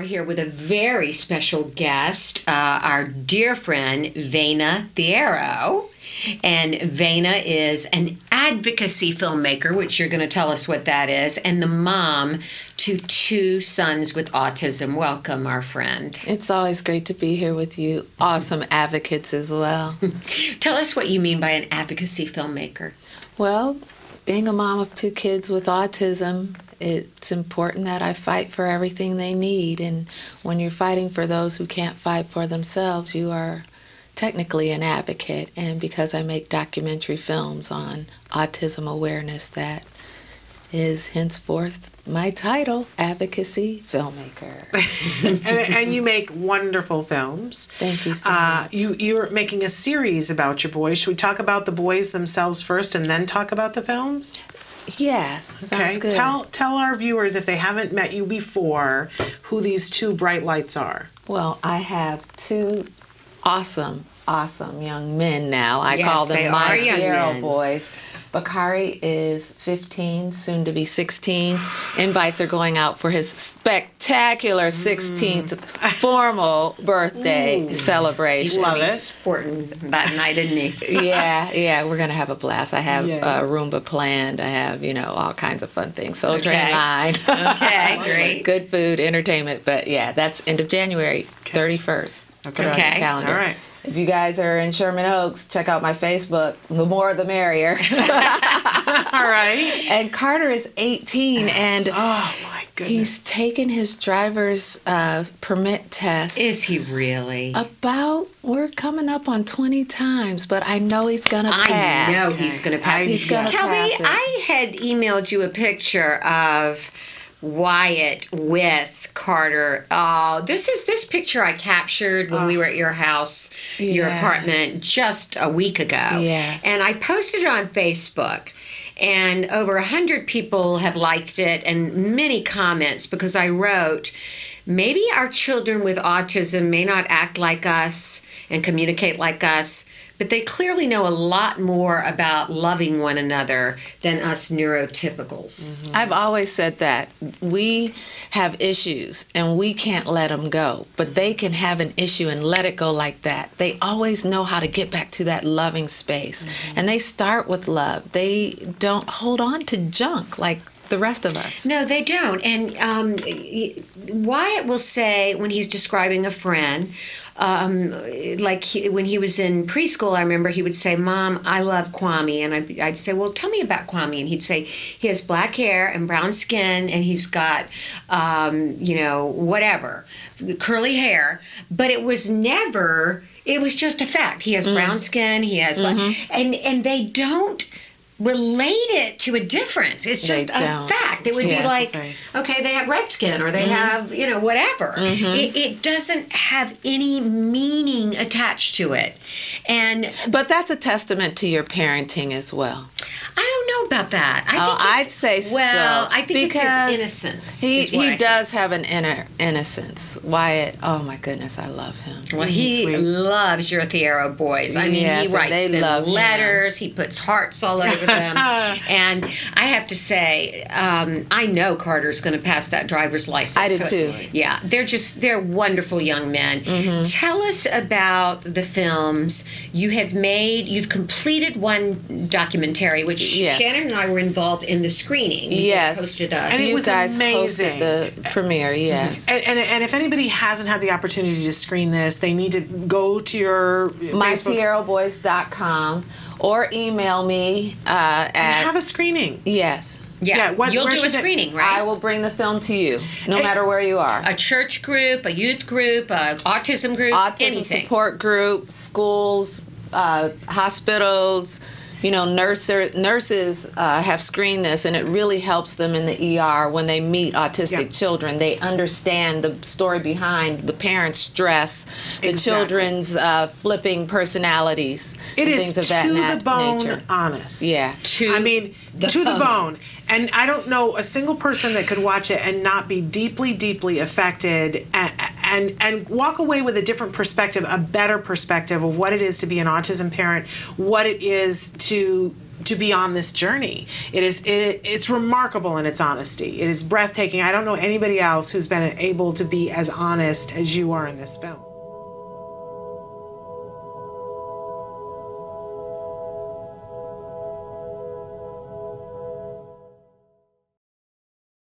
are here with a very special guest, uh, our dear friend Vena Thiero. And Vena is an advocacy filmmaker, which you're going to tell us what that is, and the mom to two sons with autism. Welcome, our friend. It's always great to be here with you. Awesome advocates as well. tell us what you mean by an advocacy filmmaker. Well, being a mom of two kids with autism, it's important that I fight for everything they need. And when you're fighting for those who can't fight for themselves, you are technically an advocate. And because I make documentary films on autism awareness, that is henceforth my title, advocacy filmmaker. and, and, you make wonderful films. Thank you so uh, much. You you're making a series about your boys. Should we talk about the boys themselves first, and then talk about the films? Yes, okay. Good. Tell tell our viewers if they haven't met you before, who these two bright lights are. Well, I have two awesome, awesome young men now. I yes, call them my hero boys. Bakari is 15, soon to be 16. Invites are going out for his spectacular 16th mm. formal birthday Ooh. celebration. Love it. Sporting that night, isn't he? yeah, yeah, we're gonna have a blast. I have yeah. a Roomba planned. I have you know all kinds of fun things. Soul okay. Train line. okay, great. Good food, entertainment. But yeah, that's end of January, 31st. Okay. okay. calendar. All right. If you guys are in Sherman Oaks, check out my Facebook. The more, the merrier. All right. And Carter is 18, and oh my goodness, he's taken his driver's uh, permit test. Is he really? About we're coming up on 20 times, but I know he's gonna pass. I know he's gonna pass. He's gonna Kelby, pass. I had emailed you a picture of Wyatt with Carter. Oh, this is this picture I captured when oh. we were at your house, yeah. your apartment, just a week ago. Yes. And I posted it on Facebook. And over a hundred people have liked it and many comments because I wrote, maybe our children with autism may not act like us and communicate like us, but they clearly know a lot more about loving one another than us neurotypicals. Mm-hmm. I've always said that we have issues and we can't let them go, but they can have an issue and let it go like that. They always know how to get back to that loving space, mm-hmm. and they start with love. They don't hold on to junk like the rest of us. No, they don't. And um, Wyatt will say when he's describing a friend, um, like he, when he was in preschool, I remember he would say, "Mom, I love Kwame," and I'd, I'd, say, "Well, tell me about Kwame." And he'd say, "He has black hair and brown skin, and he's got, um, you know, whatever, curly hair." But it was never. It was just a fact. He has mm. brown skin. He has, mm-hmm. and and they don't relate it to a difference. It's just they a don't. fact. It would yes. be like, okay. okay. they have red skin or they mm-hmm. have, you know, whatever. Mm-hmm. It, it, doesn't have any meaning attached to it. And but that's a testament to your parenting as well. Know about that. I oh, I'd say well, so. I think because it's his innocence. He he does have an inner innocence. Wyatt, oh my goodness, I love him. Well, he Sweet. loves your Thiero boys. I mean, yes, he writes them letters. Him. He puts hearts all over them. and I have to say, um, I know Carter's going to pass that driver's license. I did too. Yeah, they're just they're wonderful young men. Mm-hmm. Tell us about the films you have made. You've completed one documentary, which yes. Shannon and I were involved in the screening. Yes, hosted a, and you was guys amazing. hosted the premiere. Yes, and, and, and if anybody hasn't had the opportunity to screen this, they need to go to your mythieroboys.com or email me uh, at have a screening. Yes. Yeah, yeah what, you'll do a screening, right? I will bring the film to you, no and matter where you are. A church group, a youth group, a autism group, autism anything. support group, schools, uh, hospitals you know, nurses nurses uh, have screened this, and it really helps them in the ER when they meet autistic yeah. children. They understand the story behind the parents' stress, the exactly. children's uh, flipping personalities, it and is things of that to nat- the bone nature. honest. Yeah, to I mean, the to bone. the bone. And I don't know a single person that could watch it and not be deeply, deeply affected and, and, and walk away with a different perspective, a better perspective of what it is to be an autism parent, what it is to to be on this journey. It is it, it's remarkable in its honesty. It is breathtaking. I don't know anybody else who's been able to be as honest as you are in this film.